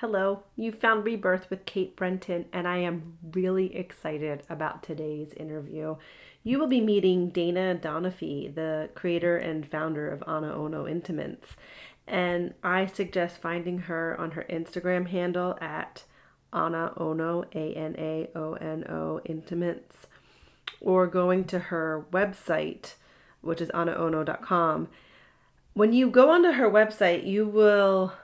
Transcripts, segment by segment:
Hello, you found Rebirth with Kate Brenton, and I am really excited about today's interview. You will be meeting Dana Donofee, the creator and founder of Ana Ono Intimates, and I suggest finding her on her Instagram handle at Ana Ono, A N A O N O Intimates, or going to her website, which is anaono.com. When you go onto her website, you will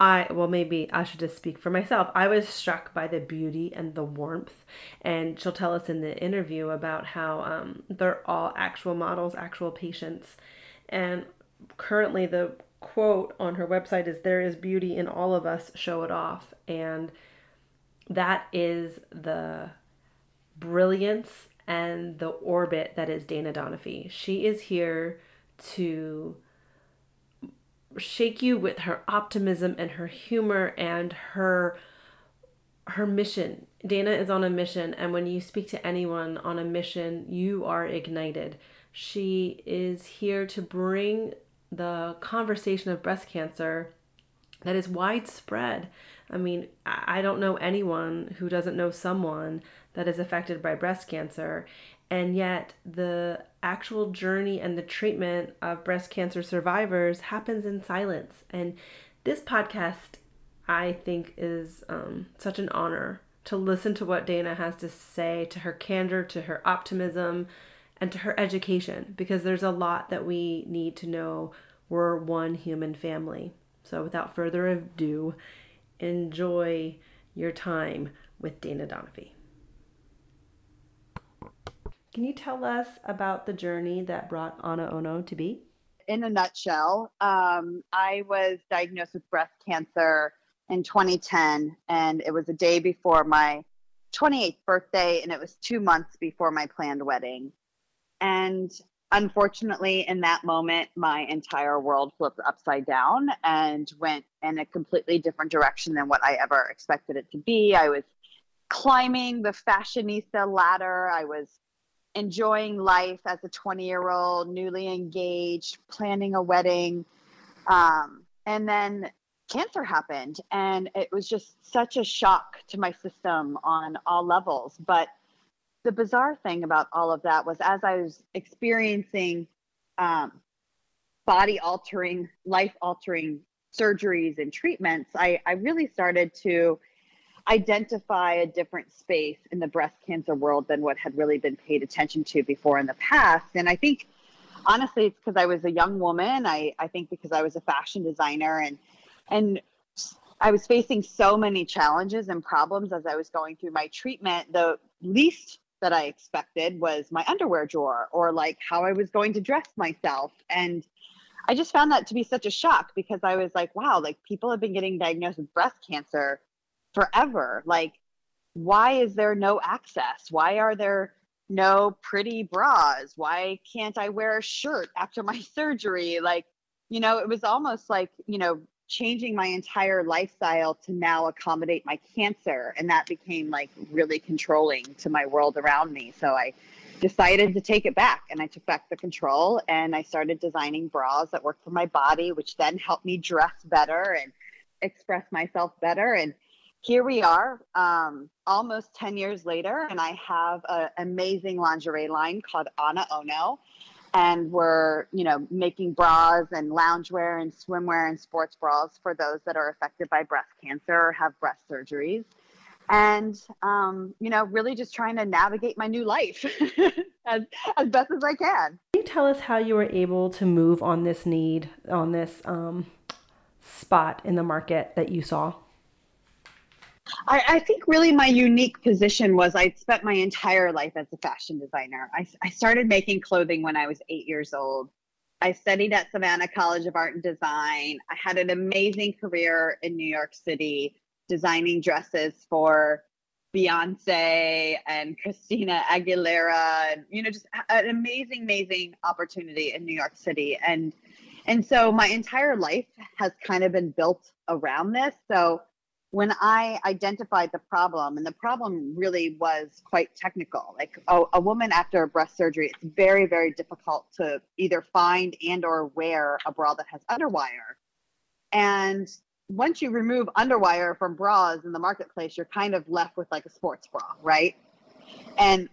I, well, maybe I should just speak for myself. I was struck by the beauty and the warmth. And she'll tell us in the interview about how um, they're all actual models, actual patients. And currently, the quote on her website is There is beauty in all of us, show it off. And that is the brilliance and the orbit that is Dana Donofee. She is here to shake you with her optimism and her humor and her her mission. Dana is on a mission and when you speak to anyone on a mission, you are ignited. She is here to bring the conversation of breast cancer that is widespread. I mean, I don't know anyone who doesn't know someone that is affected by breast cancer and yet the actual journey and the treatment of breast cancer survivors happens in silence. And this podcast i think is um, such an honor to listen to what dana has to say to her candor to her optimism and to her education because there's a lot that we need to know. We're one human family. So without further ado enjoy your time with dana donofee can you tell us about the journey that brought Ana Ono to be? In a nutshell, um, I was diagnosed with breast cancer in 2010, and it was a day before my 28th birthday, and it was two months before my planned wedding. And unfortunately, in that moment, my entire world flipped upside down and went in a completely different direction than what I ever expected it to be. I was climbing the fashionista ladder. I was enjoying life as a 20 year old, newly engaged, planning a wedding. Um, and then cancer happened, and it was just such a shock to my system on all levels. But the bizarre thing about all of that was as I was experiencing um, body altering, life altering surgeries and treatments, I, I really started to identify a different space in the breast cancer world than what had really been paid attention to before in the past. And I think honestly it's because I was a young woman. I, I think because I was a fashion designer and and I was facing so many challenges and problems as I was going through my treatment. The least that I expected was my underwear drawer or like how I was going to dress myself. And I just found that to be such a shock because I was like, wow, like people have been getting diagnosed with breast cancer forever. Like, why is there no access? Why are there no pretty bras? Why can't I wear a shirt after my surgery? Like, you know, it was almost like, you know, changing my entire lifestyle to now accommodate my cancer. And that became like really controlling to my world around me. So I decided to take it back and I took back the control and I started designing bras that worked for my body, which then helped me dress better and express myself better. And here we are um, almost 10 years later and i have an amazing lingerie line called ana ono. And we're you know making bras and loungewear and swimwear and sports bras for those that are affected by breast cancer or have breast surgeries. And um, you know really just trying to navigate my new life as, as best as i can. Can you tell us how you were able to move on this need on this um, spot in the market that you saw I, I, think really my unique position was I spent my entire life as a fashion designer. I, I started making clothing when I was eight years old. I studied at Savannah College of Art and Design. I had an amazing career in New York City designing dresses for Beyonce and Christina Aguilera and you know just an amazing amazing opportunity in New York City and and so my entire life has kind of been built around this so when I identified the problem, and the problem really was quite technical. Like a, a, woman after a breast surgery, it's very, very difficult to either find and or wear a bra that has underwire. And once you remove underwire from bras in the marketplace, you're kind of left with like a sports bra, right? And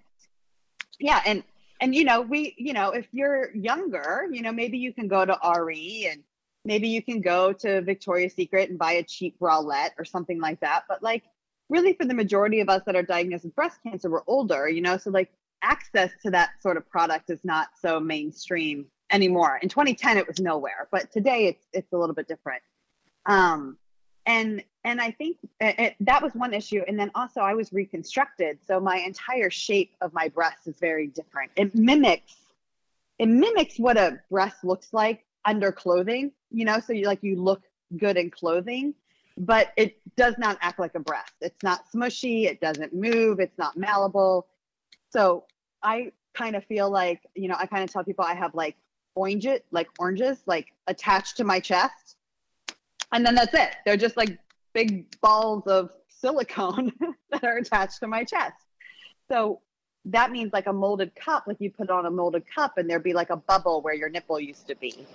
yeah, and and you know, we, you know, if you're younger, you know, maybe you can go to RE and maybe you can go to Victoria's Secret and buy a cheap bralette or something like that. But like really for the majority of us that are diagnosed with breast cancer, we're older, you know, so like access to that sort of product is not so mainstream anymore. In 2010, it was nowhere, but today it's it's a little bit different. Um, and and I think it, it, that was one issue. And then also I was reconstructed, so my entire shape of my breast is very different. It mimics it mimics what a breast looks like under clothing, you know. So you like you look good in clothing, but it does not act like a breast. It's not smushy. It doesn't move. It's not malleable. So I kind of feel like you know I kind of tell people I have like orange it, like oranges like attached to my chest and then that's it they're just like big balls of silicone that are attached to my chest so that means like a molded cup like you put on a molded cup and there'd be like a bubble where your nipple used to be.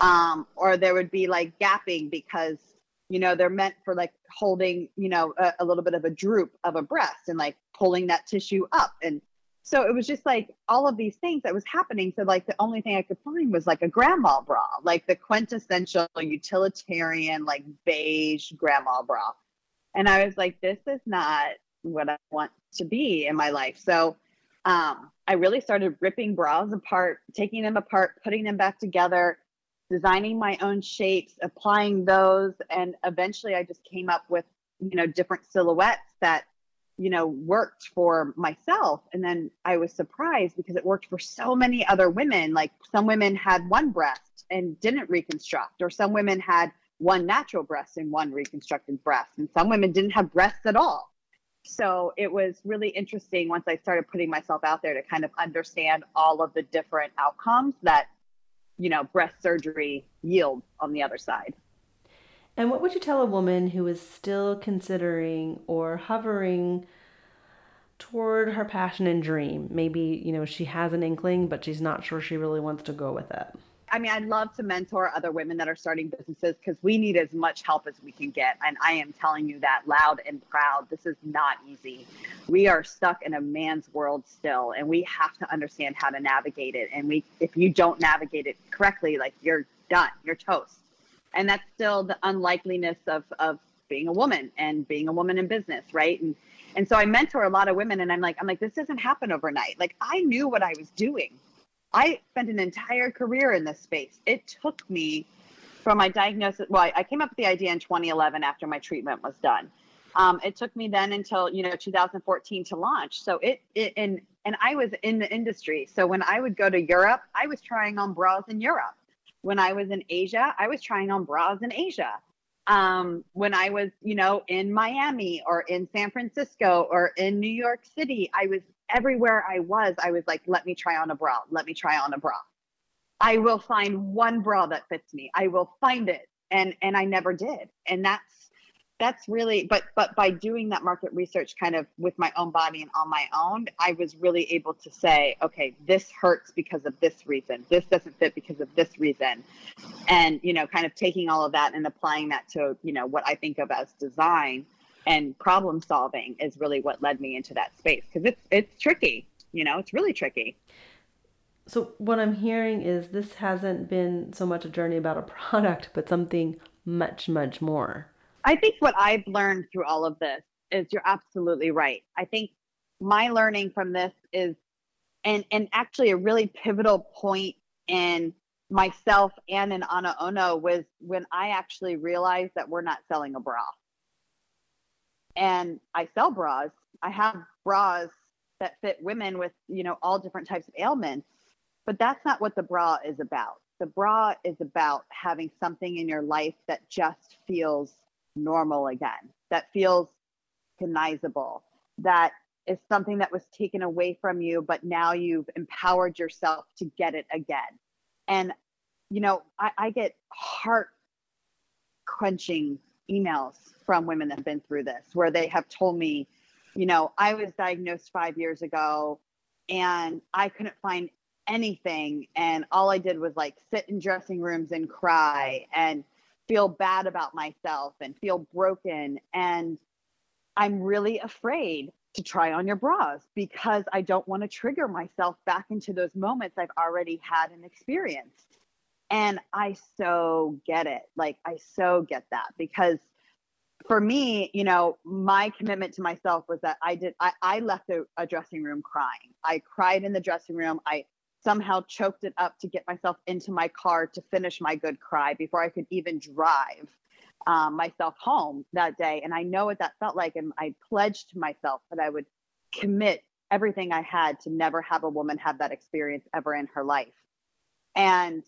Um, or there would be like gapping because you know they're meant for like holding you know a, a little bit of a droop of a breast and like pulling that tissue up. And so it was just like all of these things that was happening. So like the only thing i could find was like a grandma bra like the quintessential utilitarian like beige grandma bra. And i was like this is not what i want to be in my life. So um, i really started ripping bras apart taking them apart putting them back together designing my own shapes applying those and eventually i just came up with you know different silhouettes that you know, worked for myself. And then I was surprised because it worked for so many other women. Like some women had one breast and didn't reconstruct, or some women had one natural breast and one reconstructed breast, and some women didn't have breasts at all. So it was really interesting once I started putting myself out there to kind of understand all of the different outcomes that, you know, breast surgery yields on the other side. And what would you tell a woman who is still considering or hovering toward her passion and dream? Maybe, you know, she has an inkling, but she's not sure she really wants to go with it. I mean, I'd love to mentor other women that are starting businesses because we need as much help as we can get. And I am telling you that loud and proud. This is not easy. We are stuck in a man's world still, and we have to understand how to navigate it. And we, if you don't navigate it correctly, like you're done, you're toast and that's still the unlikeliness of of being a woman and being a woman in business right and and so i mentor a lot of women and i'm like i'm like this doesn't happen overnight like i knew what i was doing i spent an entire career in this space. It took me from my diagnosis well i came up with the idea in 2011 after my treatment was done. Um, it took me then until you know 2014 to launch. So it, it and and i was in the industry. So when i would go to europe i was trying on bras in europe. When I was in Asia, I was trying on bras in Asia. Um, when I was, you know, in Miami or in San Francisco or in New York City, I was everywhere I was, I was like, let me try on a bra. Let me try on a bra. I will find one bra that fits me. I will find it. And and I never did. And that's that's really but but by doing that market research kind of with my own body and on my own i was really able to say okay this hurts because of this reason this doesn't fit because of this reason and you know kind of taking all of that and applying that to you know what i think of as design and problem solving is really what led me into that space because it's it's tricky you know it's really tricky so what i'm hearing is this hasn't been so much a journey about a product but something much much more I think what I've learned through all of this is you're absolutely right. I think my learning from this is and and actually a really pivotal point in myself and in Ana Ono was when I actually realized that we're not selling a bra. And I sell bras. I have bras that fit women with, you know, all different types of ailments, but that's not what the bra is about. The bra is about having something in your life that just feels normal again, that feels recognizable, that is something that was taken away from you, but now you've empowered yourself to get it again. And, you know, I, I get heart crunching emails from women that have been through this where they have told me, you know, I was diagnosed five years ago and I couldn't find anything. And all I did was like sit in dressing rooms and cry. And feel bad about myself and feel broken. And I'm really afraid to try on your bras because I don't want to trigger myself back into those moments I've already had and experienced. And I so get it. Like, I so get that because for me, you know, my commitment to myself was that I did, I, I left a, a dressing room crying. I cried in the dressing room. I somehow choked it up to get myself into my car to finish my good cry before I could even drive um, myself home that day. And I know what that felt like. And I pledged to myself that I would commit everything I had to never have a woman have that experience ever in her life. And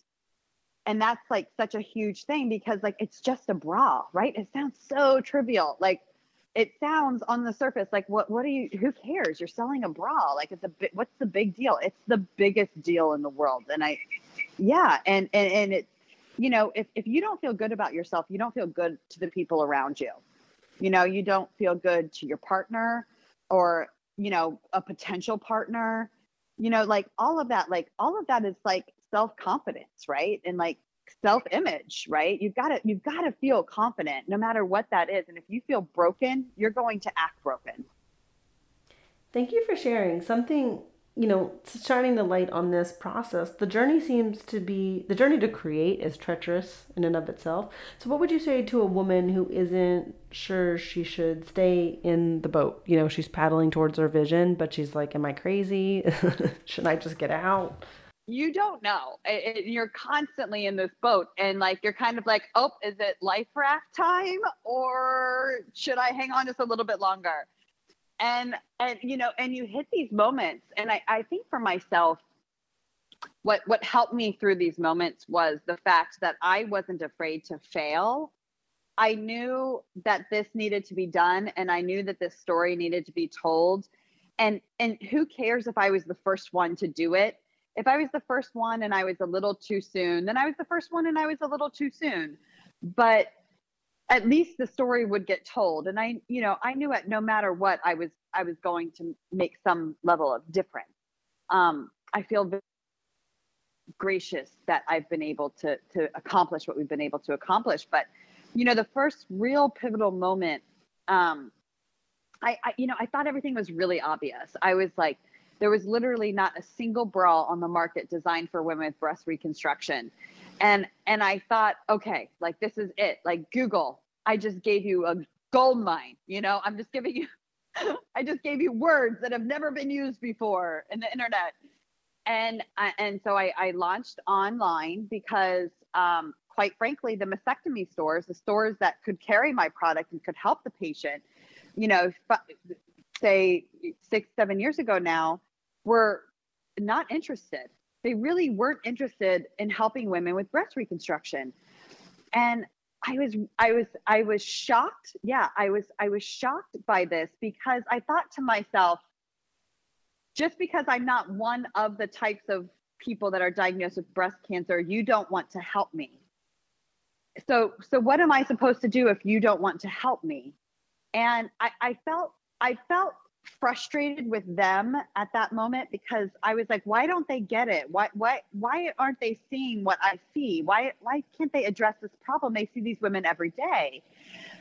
and that's like such a huge thing because like it's just a bra, right? It sounds so trivial. Like it sounds on the surface like what what do you who cares? You're selling a bra. Like it's a what's the big deal? It's the biggest deal in the world. And I yeah, and and and it you know, if if you don't feel good about yourself, you don't feel good to the people around you. You know, you don't feel good to your partner or, you know, a potential partner. You know, like all of that like all of that is like self-confidence, right? And like self-image, right? You've got to you've got to feel confident no matter what that is. And if you feel broken, you're going to act broken. Thank you for sharing. Something, you know, shining the light on this process. The journey seems to be the journey to create is treacherous in and of itself. So what would you say to a woman who isn't sure she should stay in the boat? You know, she's paddling towards her vision, but she's like, am I crazy? should I just get out? You don't know. It, it, you're constantly in this boat, and like you're kind of like, oh, is it life raft time, or should I hang on just a little bit longer? And and you know, and you hit these moments, and I I think for myself, what what helped me through these moments was the fact that I wasn't afraid to fail. I knew that this needed to be done, and I knew that this story needed to be told. And and who cares if I was the first one to do it? If I was the first one and I was a little too soon, then I was the first one and I was a little too soon. But at least the story would get told. And I, you know, I knew at no matter what, I was I was going to make some level of difference. Um, I feel very gracious that I've been able to to accomplish what we've been able to accomplish. But you know, the first real pivotal moment, um, I, I you know, I thought everything was really obvious. I was like, there was literally not a single bra on the market designed for women with breast reconstruction. And and I thought, okay, like this is it. Like Google, I just gave you a gold mine, you know, I'm just giving you I just gave you words that have never been used before in the internet. And and so I, I launched online because um, quite frankly, the mastectomy stores, the stores that could carry my product and could help the patient, you know, say six, seven years ago now, were not interested. They really weren't interested in helping women with breast reconstruction. And I was I was I was shocked. Yeah, I was I was shocked by this because I thought to myself just because I'm not one of the types of people that are diagnosed with breast cancer, you don't want to help me. So so what am I supposed to do if you don't want to help me? And I, I felt I felt frustrated with them at that moment because I was like, why don't they get it? Why why why aren't they seeing what I see? Why why can't they address this problem? They see these women every day.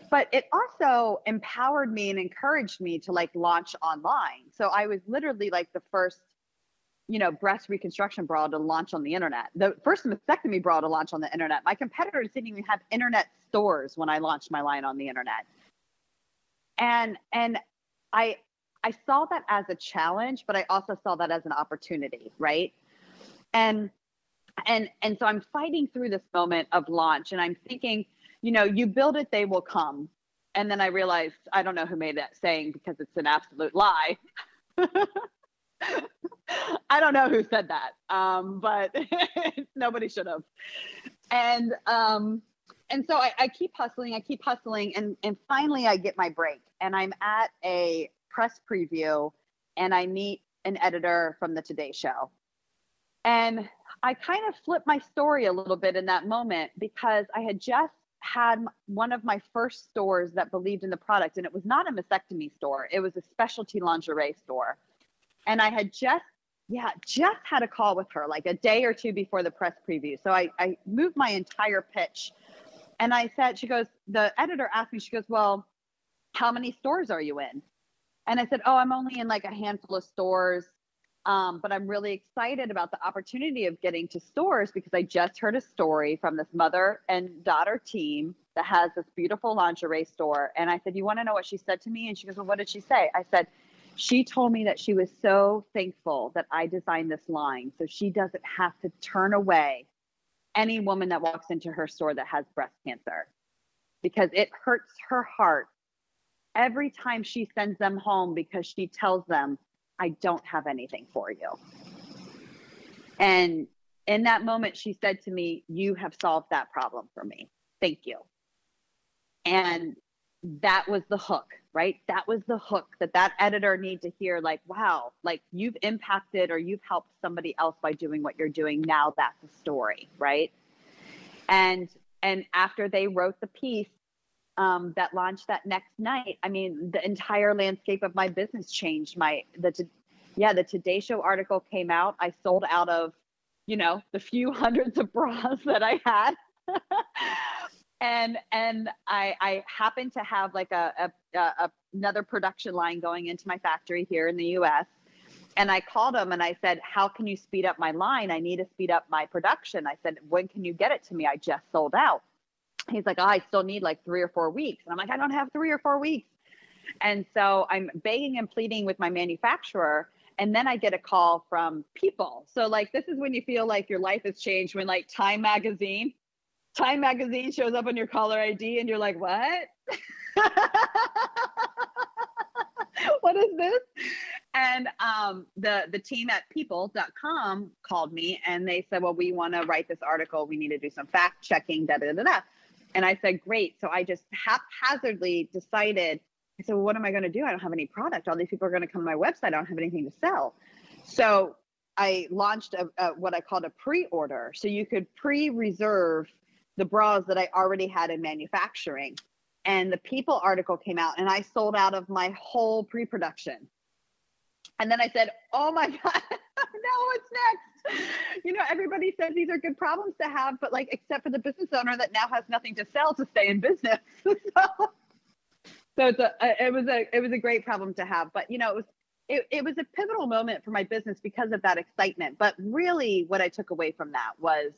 But it also empowered me and encouraged me to like launch online. So I was literally like the first you know, breast reconstruction bra to launch on the internet. The first mastectomy bra to launch on the internet. My competitors didn't even have internet stores when I launched my line on the internet. And and I I saw that as a challenge, but I also saw that as an opportunity, right? And and and so I'm fighting through this moment of launch and I'm thinking, you know, you build it, they will come. And then I realized I don't know who made that saying because it's an absolute lie. I don't know who said that, um, but nobody should have. And um, and so I, I keep hustling, I keep hustling, and and finally I get my break, and I'm at a press preview and I meet an editor from the Today Show. And I kind of flipped my story a little bit in that moment because I had just had one of my first stores that believed in the product, and it was not a mastectomy store, it was a specialty lingerie store. And I had just, yeah, just had a call with her like a day or two before the press preview. So I, I moved my entire pitch And I said, she goes, the editor asked me, she goes, well, how many stores are you in? And I said, oh, I'm only in like a handful of stores. Um, but I'm really excited about the opportunity of getting to stores because I just heard a story from this mother and daughter team that has this beautiful lingerie store. And I said, You want to know what she said to me? And she goes, Well, what did she say? I said, She told me that she was so thankful that I designed this line so she doesn't have to turn away any woman that walks into her store that has breast cancer because it hurts her heart every time she sends them home because she tells them, I don't have anything for you. And in that moment, she said to me, You have solved that problem for me. Thank you. And that was the hook, right? That was the hook that that editor need to hear like, wow, like you've impacted or you've helped somebody else by doing what you're doing. Now that's a story, right? And and after they wrote the piece um, that launched that next night, I mean, the entire landscape of my business changed. My the yeah, the Today Show article came out. I sold out of, you know, the few hundreds of bras that I had. and and I I happened to have like a, a, a, another production line going into my factory here in the U.S. And I called him and I said, "How can you speed up my line? I need to speed up my production." I said, "When can you get it to me? I just sold out." He's like, oh, "I still need like three or four weeks," and I'm like, "I don't have three or four weeks." And so I'm begging and pleading with my manufacturer. And then I get a call from people. So, like, this is when you feel like your life has changed when, like, Time Magazine Time magazine shows up on your caller ID and you're like, what? what is this? And um, the the team at people.com called me and they said, well, we want to write this article. We need to do some fact checking, da da da da. And I said, great. So I just haphazardly decided. I said, well, what am I going to do? I don't have any product. All these people are going to come to my website. I don't have anything to sell. So I launched a, a, what I called a pre-order. So you could pre-reserve the bras that I already had in manufacturing. And the People article came out, and I sold out of my whole pre production. And then I said, Oh my God, now what's next? You know, everybody says these are good problems to have, but like, except for the business owner that now has nothing to sell to stay in business. so, so it's a, it was a, it was a great problem to have. But, you know, it was, it, it was a pivotal moment for my business because of that excitement. But really, what I took away from that was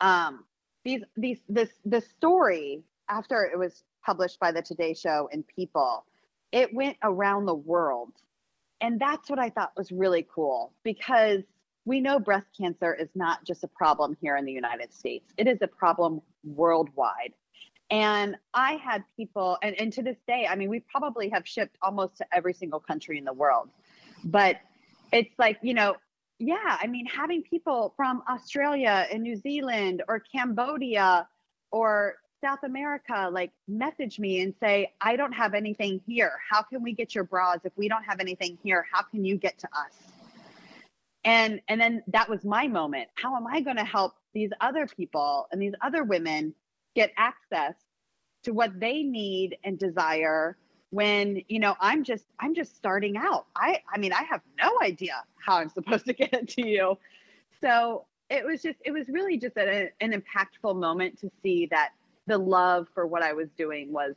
um, these these this the story after it was published by the Today Show and People, it went around the world. And that's what I thought was really cool because we know breast cancer is not just a problem here in the United States. It is a problem worldwide. And I had people, and, and to this day, I mean, we probably have shipped almost to every single country in the world. But it's like, you know, yeah, I mean, having people from Australia and New Zealand or Cambodia or South America like message me and say, I don't have anything here. How can we get your bras? If we don't have anything here, how can you get to us? And and then that was my moment. How am I going to help these other people and these other women get access to what they need and desire when you know i'm just i'm just starting out i i mean i have no idea how i'm supposed to get it to you so it was just it was really just a, an impactful moment to see that the love for what i was doing was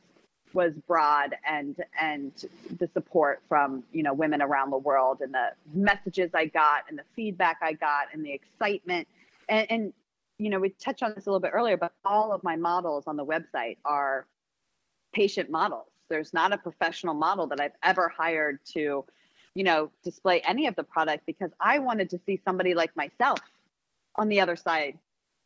was broad and and the support from you know women around the world and the messages i got and the feedback i got and the excitement and, and you know we touched on this a little bit earlier but all of my models on the website are patient models there's not a professional model that I've ever hired to, you know, display any of the product because I wanted to see somebody like myself on the other side.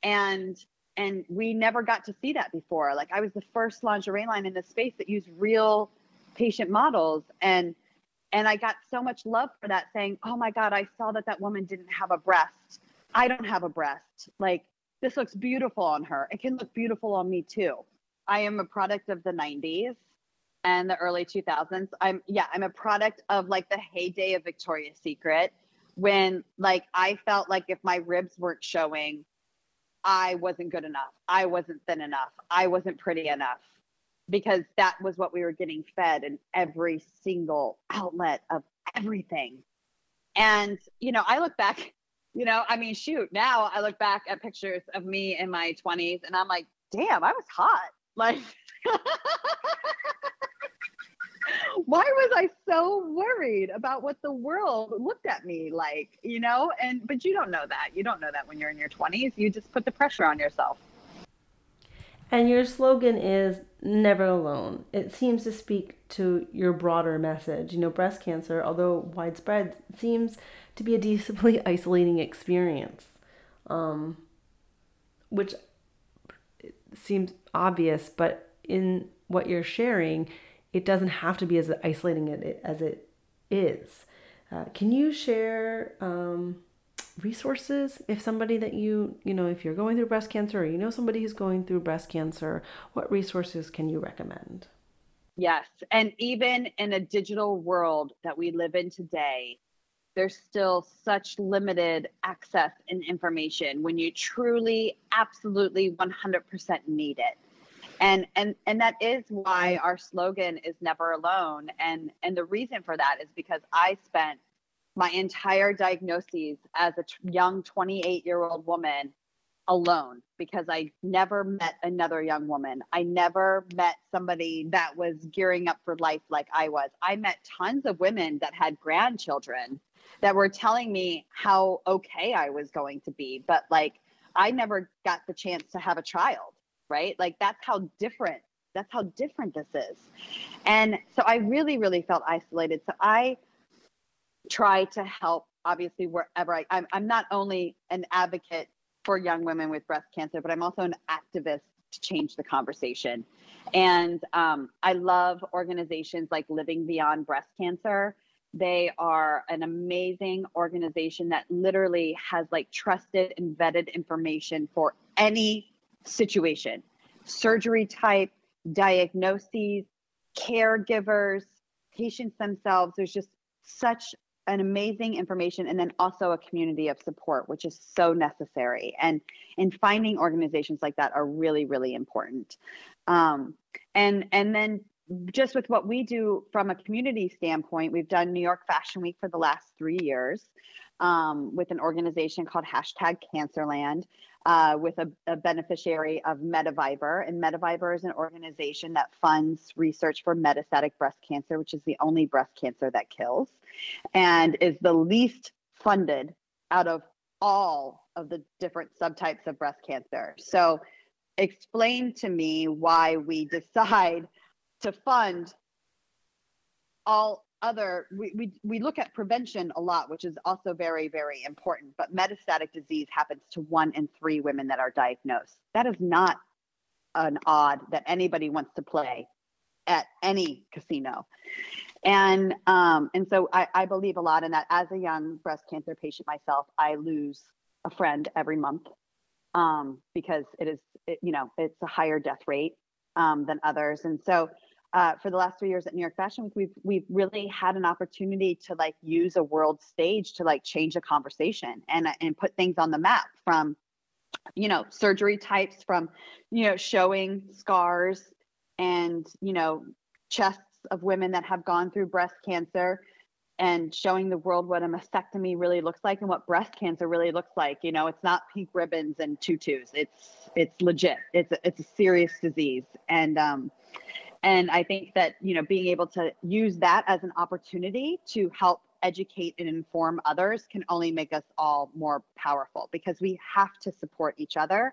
And and we never got to see that before. Like I was the first lingerie line in this space that used real patient models and and I got so much love for that saying, "Oh my god, I saw that that woman didn't have a breast. I don't have a breast. Like this looks beautiful on her. It can look beautiful on me too." I am a product of the 90s and the early 2000s. I'm yeah, I'm a product of like the heyday of Victoria's Secret when like I felt like if my ribs weren't showing, I wasn't good enough. I wasn't thin enough. I wasn't pretty enough because that was what we were getting fed in every single outlet of everything. And you know, I look back You know, I mean, shoot, now I look back at pictures of me in my 20s and I'm like, damn, I was hot. Like, why was I so worried about what the world looked at me like, you know? And, but you don't know that. You don't know that when you're in your 20s. You just put the pressure on yourself. And your slogan is never alone. It seems to speak to your broader message. You know, breast cancer, although widespread, seems to be a deeply isolating experience, um, which seems obvious, but in what you're sharing, it doesn't have to be as isolating as it is. Uh, can you share um, resources if somebody that you you know if you're going through breast cancer or you know somebody who's going through breast cancer what resources can you recommend yes and even in a digital world that we live in today there's still such limited access and information when you truly absolutely 100% need it and and and that is why our slogan is never alone and and the reason for that is because i spent my entire diagnoses as a t- young 28 year old woman alone because I never met another young woman. I never met somebody that was gearing up for life like I was. I met tons of women that had grandchildren that were telling me how okay I was going to be, but like I never got the chance to have a child, right? Like that's how different that's how different this is. And so I really really felt isolated. So I try to help obviously wherever I, I'm, I'm not only an advocate for young women with breast cancer, but I'm also an activist to change the conversation. And um, I love organizations like Living Beyond Breast Cancer. They are an amazing organization that literally has like trusted and vetted information for any situation, surgery type, diagnoses, caregivers, patients themselves. There's just such an amazing information and then also a community of support which is so necessary. And and finding organizations like that are really really important. Um, and and then just with what we do from a community standpoint we've done new york fashion week for the last three years um, with an organization called hashtag cancerland uh, with a, a, beneficiary of METAvivor. And METAvivor is an organization that funds research for metastatic breast cancer, which is the only breast cancer that kills, and is the least funded out of all of the different subtypes of breast cancer. So, explain to me why we decide to fund all other we, we we look at prevention a lot which is also very very important but metastatic disease happens to one in three women that are diagnosed. That is not an odd that anybody wants to play at any casino. And um and so I, I believe a lot in that. As a young breast cancer patient myself i lose a friend every month um because it is it, you know it's a higher death rate um, than others. And so uh, for the last three years at New York Fashion Week, we've we've really had an opportunity to like use a world stage to like change the conversation and and put things on the map from, you know, surgery types, from, you know, showing scars and you know chests of women that have gone through breast cancer and showing the world what a mastectomy really looks like and what breast cancer really looks like. You know, it's not pink ribbons and tutus. It's it's legit. It's a, it's a serious disease and um and i think that you know being able to use that as an opportunity to help educate and inform others can only make us all more powerful because we have to support each other.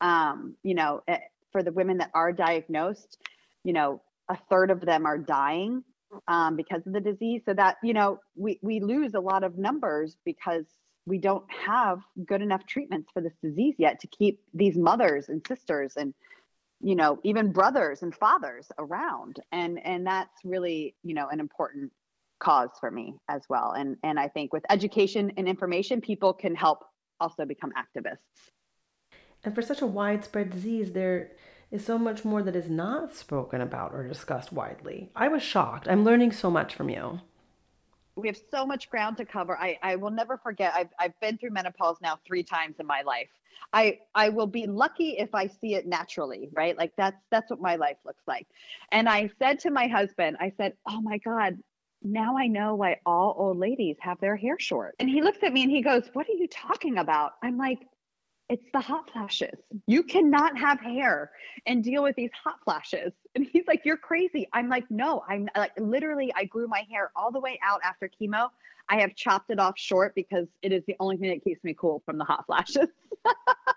Um, you know eh, for the women that are diagnosed you know a third of them are dying um, because of the disease. So that you know we, we lose a lot of numbers because we don't have good enough treatments for this disease yet to keep these mothers and sisters and you know even brothers and fathers around. And and that's really you know an important cause for me as well. And and i think with education and information people can help also become activists. And for such a widespread disease there is so much more that is not spoken about or discussed widely. I was shocked. I'm learning so much from you we have so much ground to cover. I, I will never forget. I've, I've been through menopause now three times in my life. I, I will be lucky if I see it naturally, right? Like that's, that's what my life looks like. And I said to my husband, I said, Oh my God, now I know why all old ladies have their hair short. And he looks at me and he goes, What are you talking about? I'm like, It's the hot flashes. You cannot have hair and deal with these hot flashes. And he's like, You're crazy. I'm like, No, I'm like, literally, I grew my hair all the way out after chemo. I have chopped it off short because it is the only thing that keeps me cool from the hot flashes.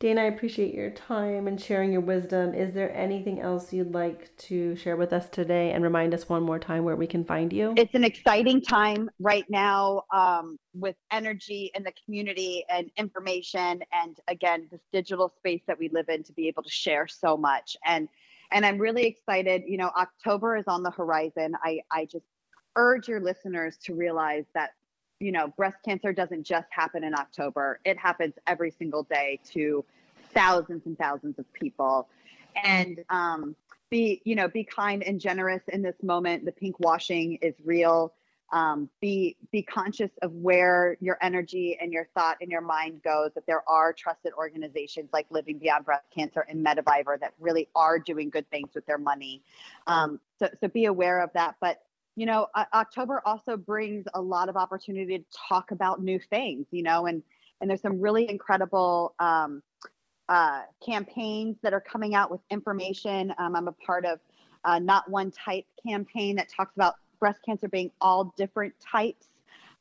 Dana, I appreciate your time and sharing your wisdom. Is there anything else you'd like to share with us today and remind us one more time where we can find you? It's an exciting time right now um, with energy in the community and information, and again, this digital space that we live in to be able to share so much. And and I'm really excited. You know, October is on the horizon. I I just urge your listeners to realize that you know, breast cancer doesn't just happen in October. It happens every single day to thousands and thousands of people. And um, be, you know, be kind and generous in this moment. The pink washing is real. Um, be be conscious of where your energy and your thought and your mind goes. That there are trusted organizations like Living Beyond Breast Cancer and METAvivor that really are doing good things with their money. Um, so so be aware of that. But you know, October also brings a lot of opportunity to talk about new things, you know, and and there's some really incredible um, uh, campaigns that are coming out with information. Um, I'm a part of uh, Not One Type campaign that talks about breast cancer being all different types.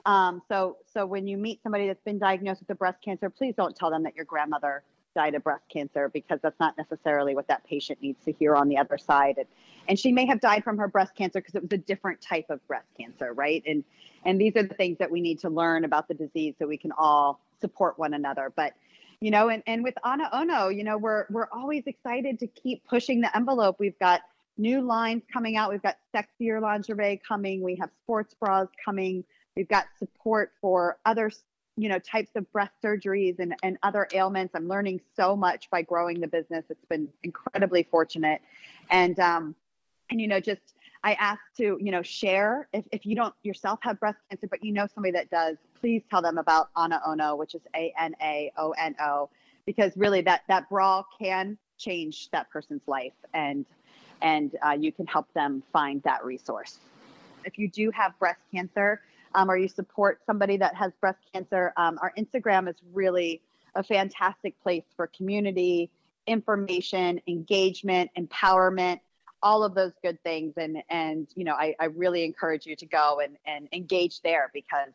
Um, so, so when you meet somebody that's been diagnosed with a breast cancer, please don't tell them that your grandmother died of breast cancer because that's not necessarily what that patient needs to hear on the other side. And, and she may have died from her breast cancer because it was a different type of breast cancer, right? And and these are the things that we need to learn about the disease so we can all support one another. But you know, and, and with Ana Ono, you know, we're we're always excited to keep pushing the envelope. We've got new lines coming out. We've got sexier lingerie coming. We have sports bras coming. We've got support for other you know types of breast surgeries and, and other ailments. I'm learning so much by growing the business. It's been incredibly fortunate. And um and you know just i ask to you know share if, if you don't yourself have breast cancer but you know somebody that does please tell them about ana ono which is a-n-a-o-n-o because really that that bra can change that person's life and and uh, you can help them find that resource. If you do have breast cancer um, or you support somebody that has breast cancer, um, our Instagram is really a fantastic place for community, information, engagement, empowerment, all of those good things. And and you know, I, I really encourage you to go and, and engage there because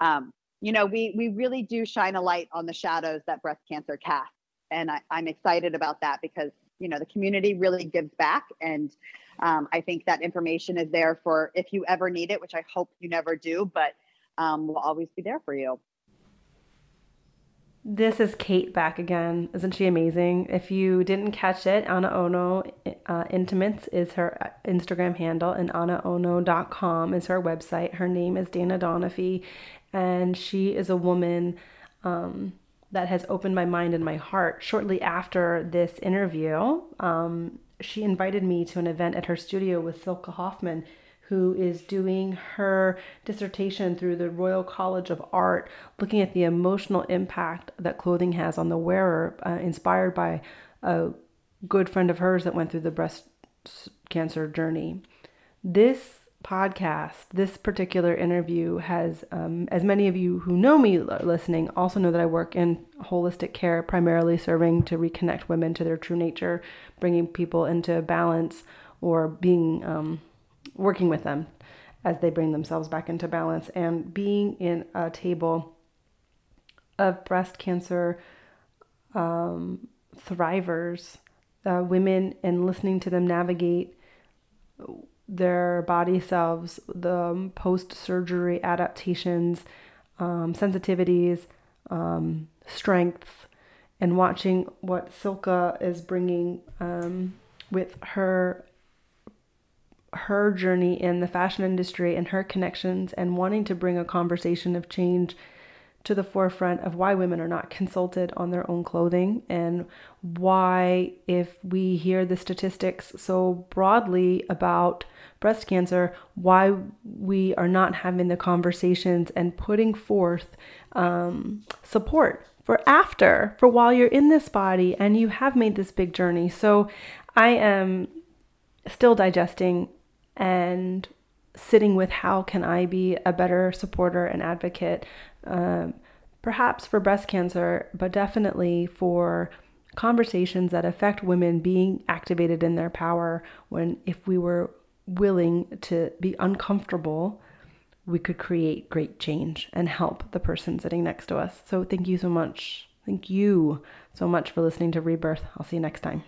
um, you know, we we really do shine a light on the shadows that breast cancer casts. And I, I'm excited about that because you know the community really gives back and um, I think that information is there for if you ever need it, which I hope you never do, but um, will always be there for you. This is Kate back again. Isn't she amazing? If you didn't catch it, Ana Ono uh, Intimates is her uh, Instagram handle, and anaono.com is her website. Her name is Dana Donofee, and she is a woman um, that has opened my mind and my heart. Shortly after this interview, um, she invited me to an event at her studio with Silke Hoffman, who is doing her dissertation through the Royal College of Art, looking at the emotional impact that clothing has on the wearer, uh, inspired by a good friend of hers that went through the breast cancer journey. This podcast, this particular interview has, um, as many of you who know me listening also know that I work in holistic care, primarily serving to reconnect women to their true nature, bringing people into balance or being, um, working with them as they bring themselves back into balance. And being in a table of breast cancer um, thrivers, uh, women, and listening to them navigate their body selves, the post surgery adaptations, um, sensitivities, um, strengths, and watching what Silke is bringing um, with her her journey in the fashion industry and her connections and wanting to bring a conversation of change to the forefront of why women are not consulted on their own clothing and why, if we hear the statistics so broadly about breast cancer, why we are not having the conversations and putting forth um, support for after, for while you're in this body and you have made this big journey. So I am still digesting and sitting with how can I be a better supporter and advocate, um, perhaps for breast cancer, but definitely for conversations that affect women being activated in their power when if we were willing to be uncomfortable we could create great change and help the person sitting next to us. So thank you so much. Thank you so much for listening to rebirth. I'll see you next time